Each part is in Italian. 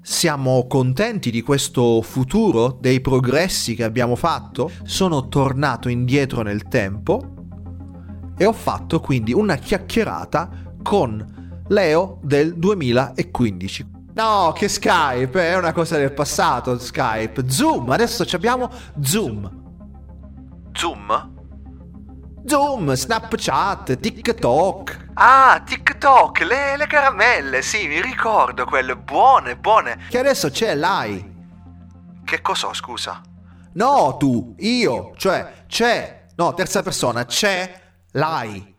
Siamo contenti di questo futuro, dei progressi che abbiamo fatto? Sono tornato indietro nel tempo e ho fatto quindi una chiacchierata con Leo del 2015. No, che Skype, è una cosa del passato Skype. Zoom, adesso abbiamo Zoom. Zoom? Zoom, Snapchat, TikTok. Ah, TikTok, le, le caramelle, sì, mi ricordo quelle buone, buone. Che adesso c'è l'AI. Che cos'ho, scusa? No, tu, io, cioè c'è, no, terza persona, c'è l'AI.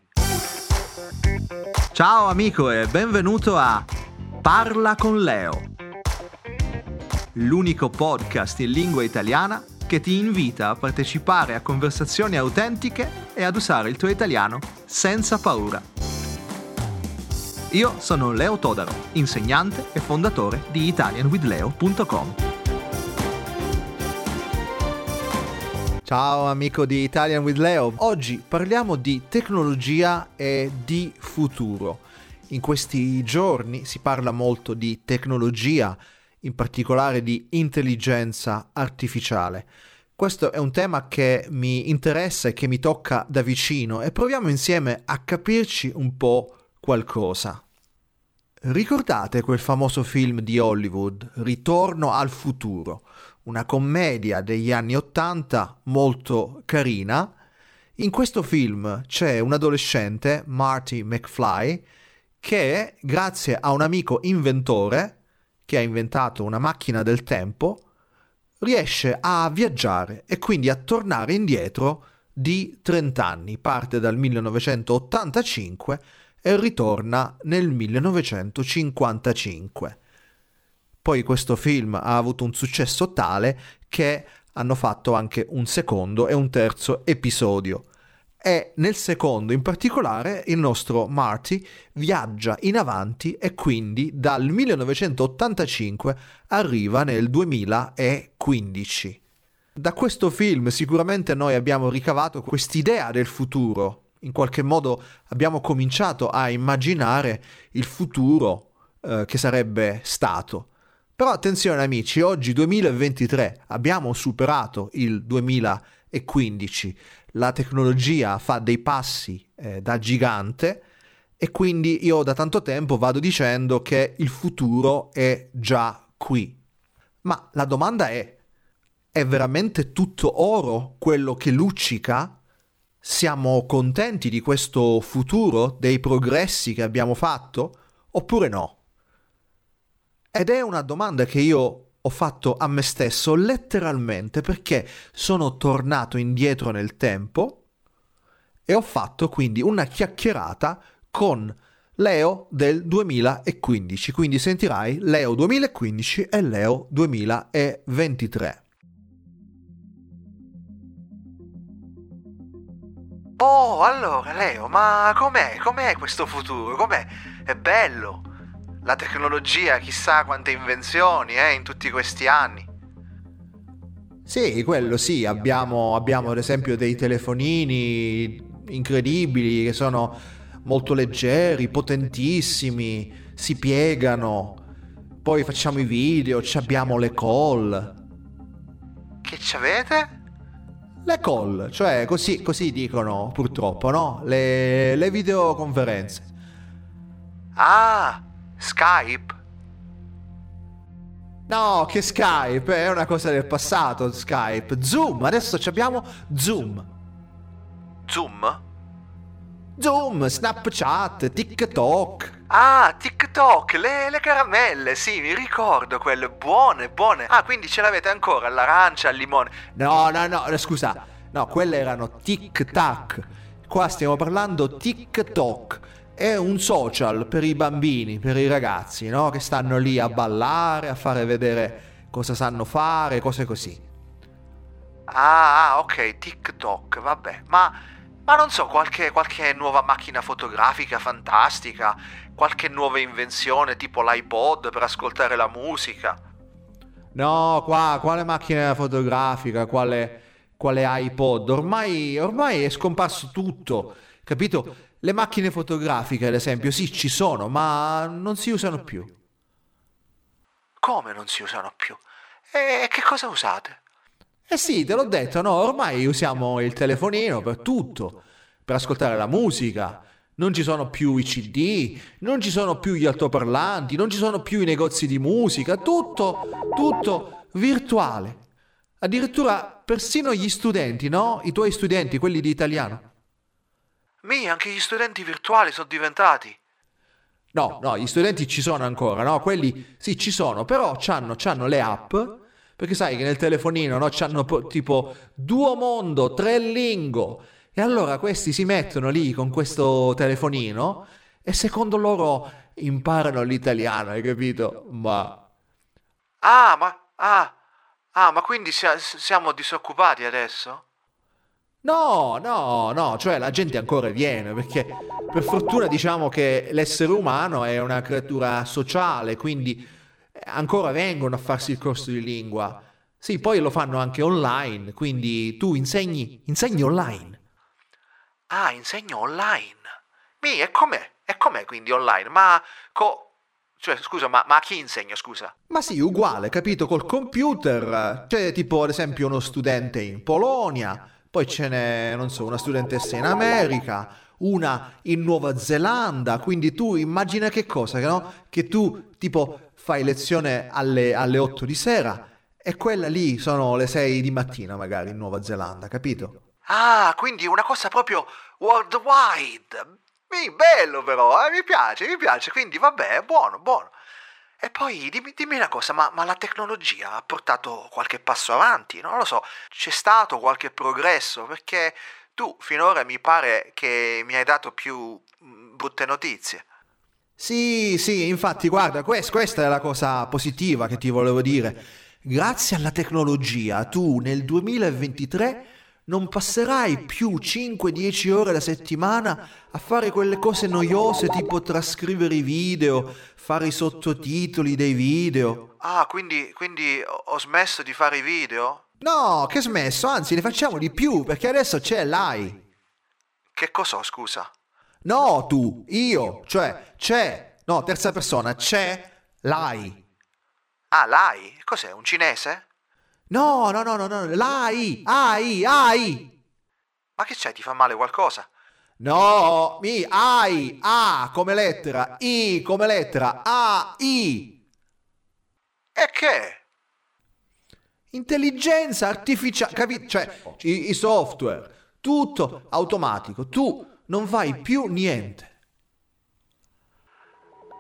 Ciao amico e benvenuto a Parla con Leo, l'unico podcast in lingua italiana che ti invita a partecipare a conversazioni autentiche e ad usare il tuo italiano senza paura. Io sono Leo Todaro, insegnante e fondatore di italianwithleo.com. Ciao amico di Italian with Leo, oggi parliamo di tecnologia e di futuro. In questi giorni si parla molto di tecnologia, in particolare di intelligenza artificiale. Questo è un tema che mi interessa e che mi tocca da vicino e proviamo insieme a capirci un po' qualcosa. Ricordate quel famoso film di Hollywood, Ritorno al futuro, una commedia degli anni Ottanta molto carina? In questo film c'è un adolescente, Marty McFly, che grazie a un amico inventore, che ha inventato una macchina del tempo, riesce a viaggiare e quindi a tornare indietro di 30 anni, parte dal 1985 e ritorna nel 1955. Poi questo film ha avuto un successo tale che hanno fatto anche un secondo e un terzo episodio. E nel secondo in particolare il nostro Marty viaggia in avanti e quindi dal 1985 arriva nel 2015. Da questo film sicuramente noi abbiamo ricavato quest'idea del futuro, in qualche modo abbiamo cominciato a immaginare il futuro eh, che sarebbe stato. Però attenzione amici, oggi 2023 abbiamo superato il 2015, la tecnologia fa dei passi eh, da gigante e quindi io da tanto tempo vado dicendo che il futuro è già qui. Ma la domanda è, è veramente tutto oro quello che luccica? Siamo contenti di questo futuro, dei progressi che abbiamo fatto, oppure no? Ed è una domanda che io ho fatto a me stesso letteralmente perché sono tornato indietro nel tempo e ho fatto quindi una chiacchierata con Leo del 2015. Quindi sentirai Leo 2015 e Leo 2023. Oh, allora Leo, ma com'è? Com'è questo futuro? Com'è? È bello. La tecnologia, chissà quante invenzioni, eh, in tutti questi anni. Sì, quello sì, abbiamo, abbiamo ad esempio dei telefonini incredibili che sono molto leggeri, potentissimi, si piegano, poi facciamo i video, abbiamo le call. Che ci avete? Le call, cioè così, così dicono purtroppo, no? Le, le videoconferenze. Ah, Skype? No, che Skype, è una cosa del passato Skype. Zoom, adesso abbiamo Zoom. Zoom? Zoom, Snapchat, TikTok. Ah, TikTok, le, le, caramelle, sì, mi ricordo quelle buone, buone. Ah, quindi ce l'avete ancora, l'arancia, il limone. No, no, no, scusa. No, quelle erano tic-tac. Qua stiamo parlando TikTok. È un social per i bambini, per i ragazzi, no? Che stanno lì a ballare, a fare vedere cosa sanno fare, cose così. Ah, ah ok, TikTok, vabbè. Ma ma non so, qualche, qualche, nuova macchina fotografica fantastica, qualche nuova invenzione tipo l'iPod per ascoltare la musica. No, qua, quale macchina fotografica, quale, quale iPod? Ormai, ormai è scomparso tutto, capito? Le macchine fotografiche, ad esempio, sì, ci sono, ma non si usano più. come non si usano più? E che cosa usate? Eh sì, te l'ho detto, no? Ormai usiamo il telefonino per tutto, per ascoltare la musica. Non ci sono più i CD, non ci sono più gli altoparlanti, non ci sono più i negozi di musica, tutto, tutto virtuale. Addirittura persino gli studenti, no? I tuoi studenti, quelli di italiano. Mi, anche gli studenti virtuali sono diventati. No, no, gli studenti ci sono ancora, no? Quelli sì ci sono, però c'hanno, c'hanno le app, perché sai che nel telefonino, no? C'hanno tipo Duomondo, Trelingo, e allora questi si mettono lì con questo telefonino e secondo loro imparano l'italiano, hai capito? Ma... Ah, ma... Ah, ah ma quindi siamo disoccupati adesso? No, no, no, cioè la gente ancora viene perché per fortuna diciamo che l'essere umano è una creatura sociale, quindi ancora vengono a farsi il corso di lingua. Sì, poi lo fanno anche online, quindi tu insegni, insegni online. Ah, insegno online. Mi, e com'è? E com'è quindi online? Ma co... Cioè, scusa, ma, ma, a chi insegno, scusa? Ma sì, uguale, capito? Col computer. C'è tipo, ad esempio, uno studente in Polonia poi ce n'è, non so, una studentessa in America, una in Nuova Zelanda, quindi tu immagina che cosa, no? Che tu tipo fai lezione alle, alle 8 di sera e quella lì sono le 6 di mattina magari in Nuova Zelanda, capito? Ah, quindi una cosa proprio worldwide. Mi, bello però, eh? mi piace, mi piace, quindi vabbè, buono, buono. E poi dimmi, dimmi una cosa, ma, ma, la tecnologia ha portato qualche passo avanti? Non lo so, c'è stato qualche progresso? Perché tu finora mi pare che mi hai dato più mm, brutte notizie. Sì, sì, infatti, guarda, quest, questa è la cosa positiva che ti volevo dire. Grazie alla tecnologia, tu nel 2023 non passerai più 5-10 ore alla settimana a fare quelle cose noiose tipo trascrivere i video, fare i sottotitoli dei video. Ah, quindi, quindi ho smesso di fare i video? No, che smesso, anzi ne facciamo di più perché adesso c'è l'AI. Che cos'ho, scusa? No, tu, io, cioè c'è, no, terza persona, c'è l'AI. Ah, l'AI? Cos'è, un cinese? No, no, no, no, no, l'AI, AI, AI. Ma che c'è, ti fa male qualcosa? No, mi, AI, A come lettera, I come lettera, AI. E che? Intelligenza artificiale, capito? Cioè, i, i software, tutto automatico, tu non fai più niente.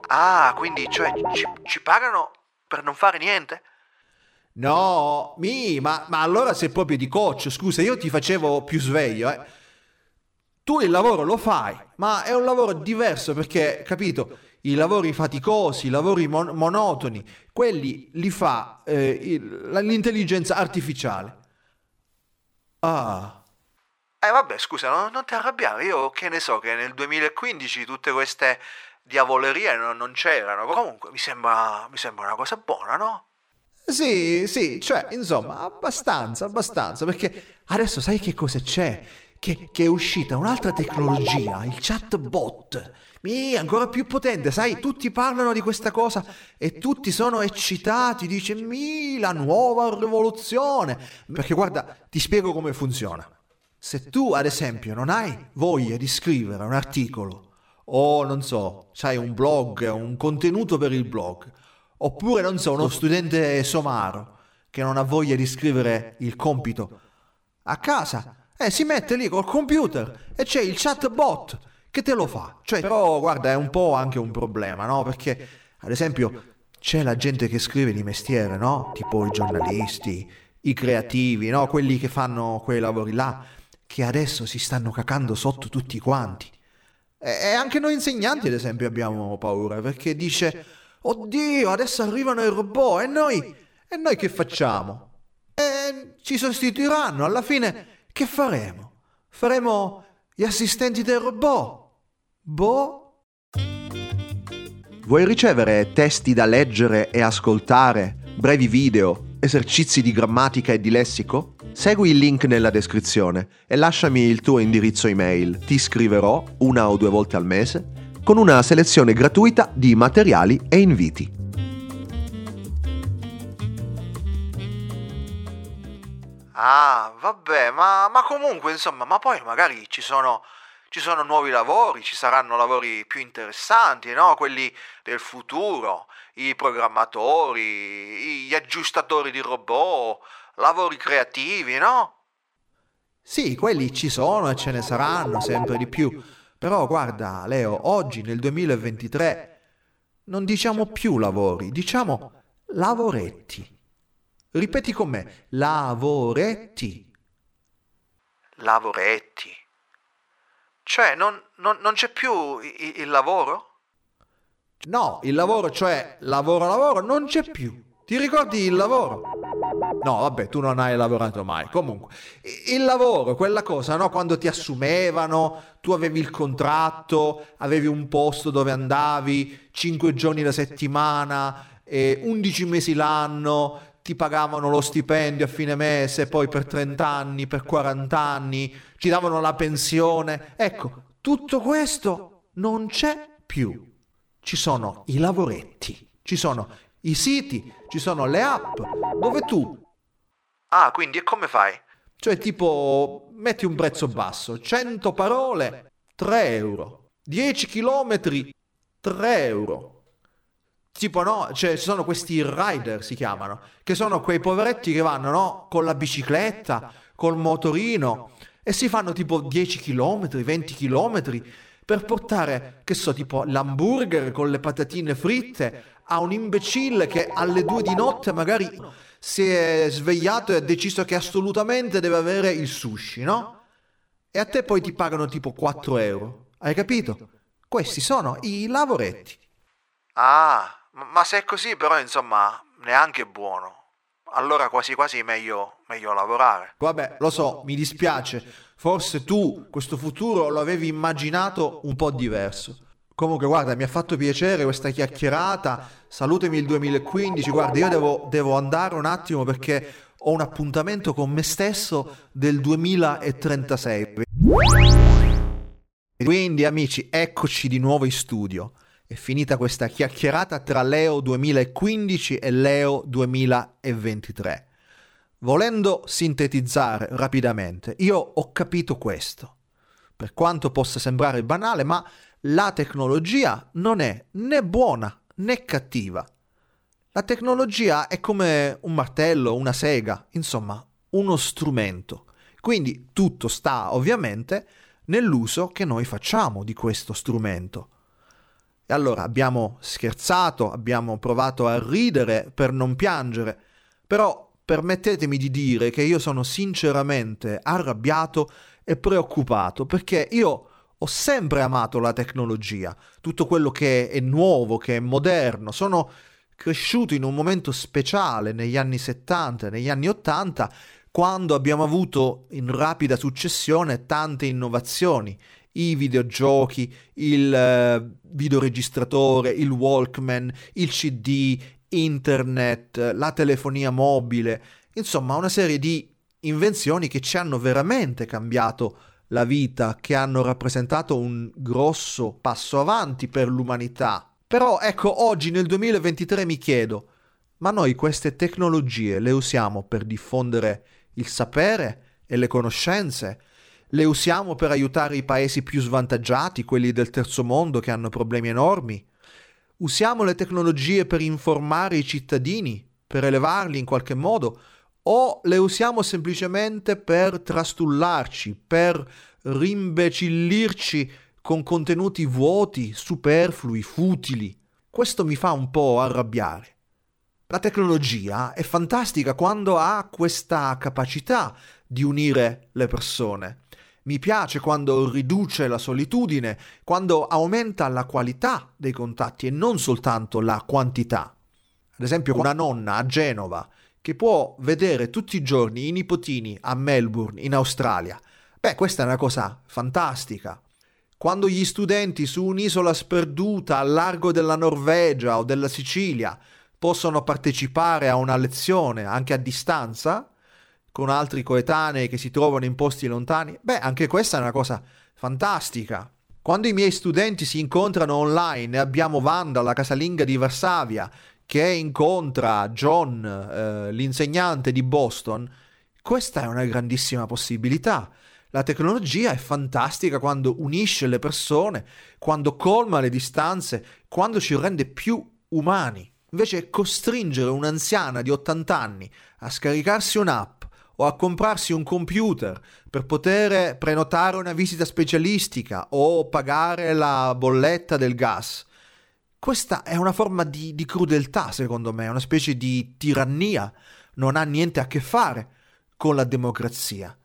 Ah, quindi cioè ci, ci pagano per non fare niente? No, mi, ma, ma, allora sei proprio di coach, scusa, io ti facevo più sveglio, eh. Tu il lavoro lo fai, ma è un lavoro diverso perché, capito, i lavori faticosi, i lavori mon- monotoni, quelli li fa eh, il, l'intelligenza artificiale. Ah. Eh vabbè, scusa, non, non ti arrabbiare, io che ne so che nel 2015 tutte queste diavolerie non, non c'erano, comunque mi sembra, mi sembra una cosa buona, no? Sì, sì, cioè, insomma, abbastanza, abbastanza, perché adesso sai che cosa c'è? Che, che è uscita un'altra tecnologia, il chatbot. Mi, ancora più potente, sai, tutti parlano di questa cosa e tutti sono eccitati, dice, mi, la nuova rivoluzione. Perché guarda, ti spiego come funziona. Se tu, ad esempio, non hai voglia di scrivere un articolo, o non so, sai, un blog, un contenuto per il blog, Oppure, non so, uno studente somaro che non ha voglia di scrivere il compito a casa, eh, si mette lì col computer e c'è il chatbot che te lo fa. Cioè, però, guarda, è un po' anche un problema, no? Perché, ad esempio, c'è la gente che scrive di mestiere, no? Tipo i giornalisti, i creativi, no? Quelli che fanno quei lavori là, che adesso si stanno cacando sotto tutti quanti. E anche noi insegnanti, ad esempio, abbiamo paura perché dice Oddio, adesso arrivano i robot e noi... E noi che facciamo? E ci sostituiranno, alla fine che faremo? Faremo gli assistenti del robot? Boh? Vuoi ricevere testi da leggere e ascoltare, brevi video, esercizi di grammatica e di lessico? Segui il link nella descrizione e lasciami il tuo indirizzo email. Ti scriverò una o due volte al mese con una selezione gratuita di materiali e inviti. Ah, vabbè, ma, ma comunque, insomma, ma poi magari ci sono ci sono nuovi lavori, ci saranno lavori più interessanti, no? quelli del futuro, i programmatori, gli aggiustatori di robot, lavori creativi, no? Sì, quelli ci sono e ce ne saranno sempre di più. Però guarda, Leo, oggi nel 2023 non diciamo più lavori, diciamo lavoretti. Ripeti con me, lavoretti. Lavoretti. Cioè, non, non, non c'è più il, il lavoro? No, il lavoro, cioè lavoro lavoro, non c'è più. Ti ricordi il lavoro? No, vabbè, tu non hai lavorato mai. Comunque, il lavoro, quella cosa, no? Quando ti assumevano, tu avevi il contratto, avevi un posto dove andavi 5 giorni la settimana, eh, 11 mesi l'anno, ti pagavano lo stipendio a fine mese, poi per 30 anni, per 40 anni, ci davano la pensione. Ecco, tutto questo non c'è più. Ci sono i lavoretti, ci sono i siti, ci sono le app dove tu... Ah, quindi e come fai? Cioè tipo, metti un prezzo basso, 100 parole, 3 euro, 10 chilometri, 3 euro. Tipo no, cioè ci sono questi rider si chiamano, che sono quei poveretti che vanno no, con la bicicletta, col motorino e si fanno tipo 10 km, 20 km per portare, che so, tipo l'hamburger con le patatine fritte a un imbecille che alle due di notte magari si è svegliato e ha deciso che assolutamente deve avere il sushi, no? E a te poi ti pagano tipo 4 euro. Hai capito? Questi sono i lavoretti. Ah, ma se è così però insomma neanche buono. Allora quasi quasi meglio, meglio lavorare. Vabbè, lo so, mi dispiace. Forse tu questo futuro lo avevi immaginato un po' diverso. Comunque, guarda, mi ha fatto piacere questa chiacchierata. Salutami il 2015. Guarda, io devo, devo andare un attimo perché ho un appuntamento con me stesso del 2036. Quindi, amici, eccoci di nuovo in studio. È finita questa chiacchierata tra Leo 2015 e Leo 2023. Volendo sintetizzare rapidamente, io ho capito questo. Per quanto possa sembrare banale, ma la tecnologia non è né buona né cattiva. La tecnologia è come un martello, una sega, insomma, uno strumento. Quindi tutto sta ovviamente nell'uso che noi facciamo di questo strumento. E allora abbiamo scherzato, abbiamo provato a ridere per non piangere, però permettetemi di dire che io sono sinceramente arrabbiato e preoccupato perché io ho sempre amato la tecnologia, tutto quello che è nuovo, che è moderno. Sono cresciuto in un momento speciale negli anni 70, negli anni 80, quando abbiamo avuto in rapida successione tante innovazioni, i videogiochi, il uh, videoregistratore, il Walkman, il CD, internet, la telefonia mobile, insomma una serie di invenzioni che ci hanno veramente cambiato la vita, che hanno rappresentato un grosso passo avanti per l'umanità. Però ecco, oggi nel 2023 mi chiedo, ma noi queste tecnologie le usiamo per diffondere il sapere e le conoscenze? Le usiamo per aiutare i paesi più svantaggiati, quelli del terzo mondo che hanno problemi enormi? Usiamo le tecnologie per informare i cittadini, per elevarli in qualche modo? O le usiamo semplicemente per trastullarci, per rimbecillirci con contenuti vuoti, superflui, futili. Questo mi fa un po' arrabbiare. La tecnologia è fantastica quando ha questa capacità di unire le persone. Mi piace quando riduce la solitudine, quando aumenta la qualità dei contatti e non soltanto la quantità. Ad esempio, una nonna a Genova che può vedere tutti i giorni i nipotini a Melbourne, in Australia. Beh, questa è una cosa fantastica. Quando gli studenti su un'isola sperduta al largo della Norvegia o della Sicilia possono partecipare a una lezione anche a distanza, con altri coetanei che si trovano in posti lontani, beh, anche questa è una cosa fantastica. Quando i miei studenti si incontrano online e abbiamo Wanda, la casalinga di Varsavia, che incontra John, eh, l'insegnante di Boston, Questa è una grandissima possibilità. La tecnologia è fantastica quando unisce le persone, quando colma le distanze, quando ci rende più umani. Invece costringere un'anziana di 80 anni a scaricarsi un'app o a comprarsi un computer per poter prenotare una visita specialistica o pagare la bolletta del gas. Questa è una forma di, di crudeltà, secondo me, una specie di tirannia. Non ha niente a che fare con la democrazia.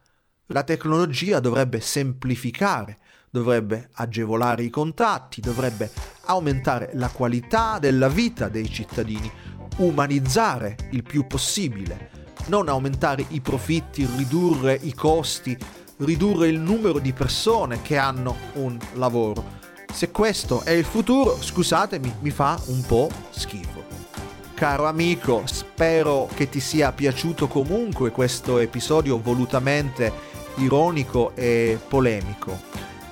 La tecnologia dovrebbe semplificare, dovrebbe agevolare i contatti, dovrebbe aumentare la qualità della vita dei cittadini, umanizzare il più possibile, non aumentare i profitti, ridurre i costi, ridurre il numero di persone che hanno un lavoro. Se questo è il futuro, scusatemi, mi fa un po' schifo. Caro amico, spero che ti sia piaciuto comunque questo episodio volutamente ironico e polemico.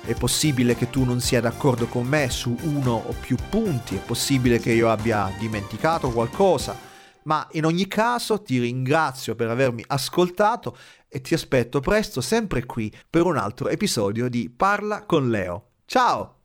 È possibile che tu non sia d'accordo con me su uno o più punti, è possibile che io abbia dimenticato qualcosa, ma in ogni caso ti ringrazio per avermi ascoltato e ti aspetto presto sempre qui per un altro episodio di Parla con Leo. Ciao!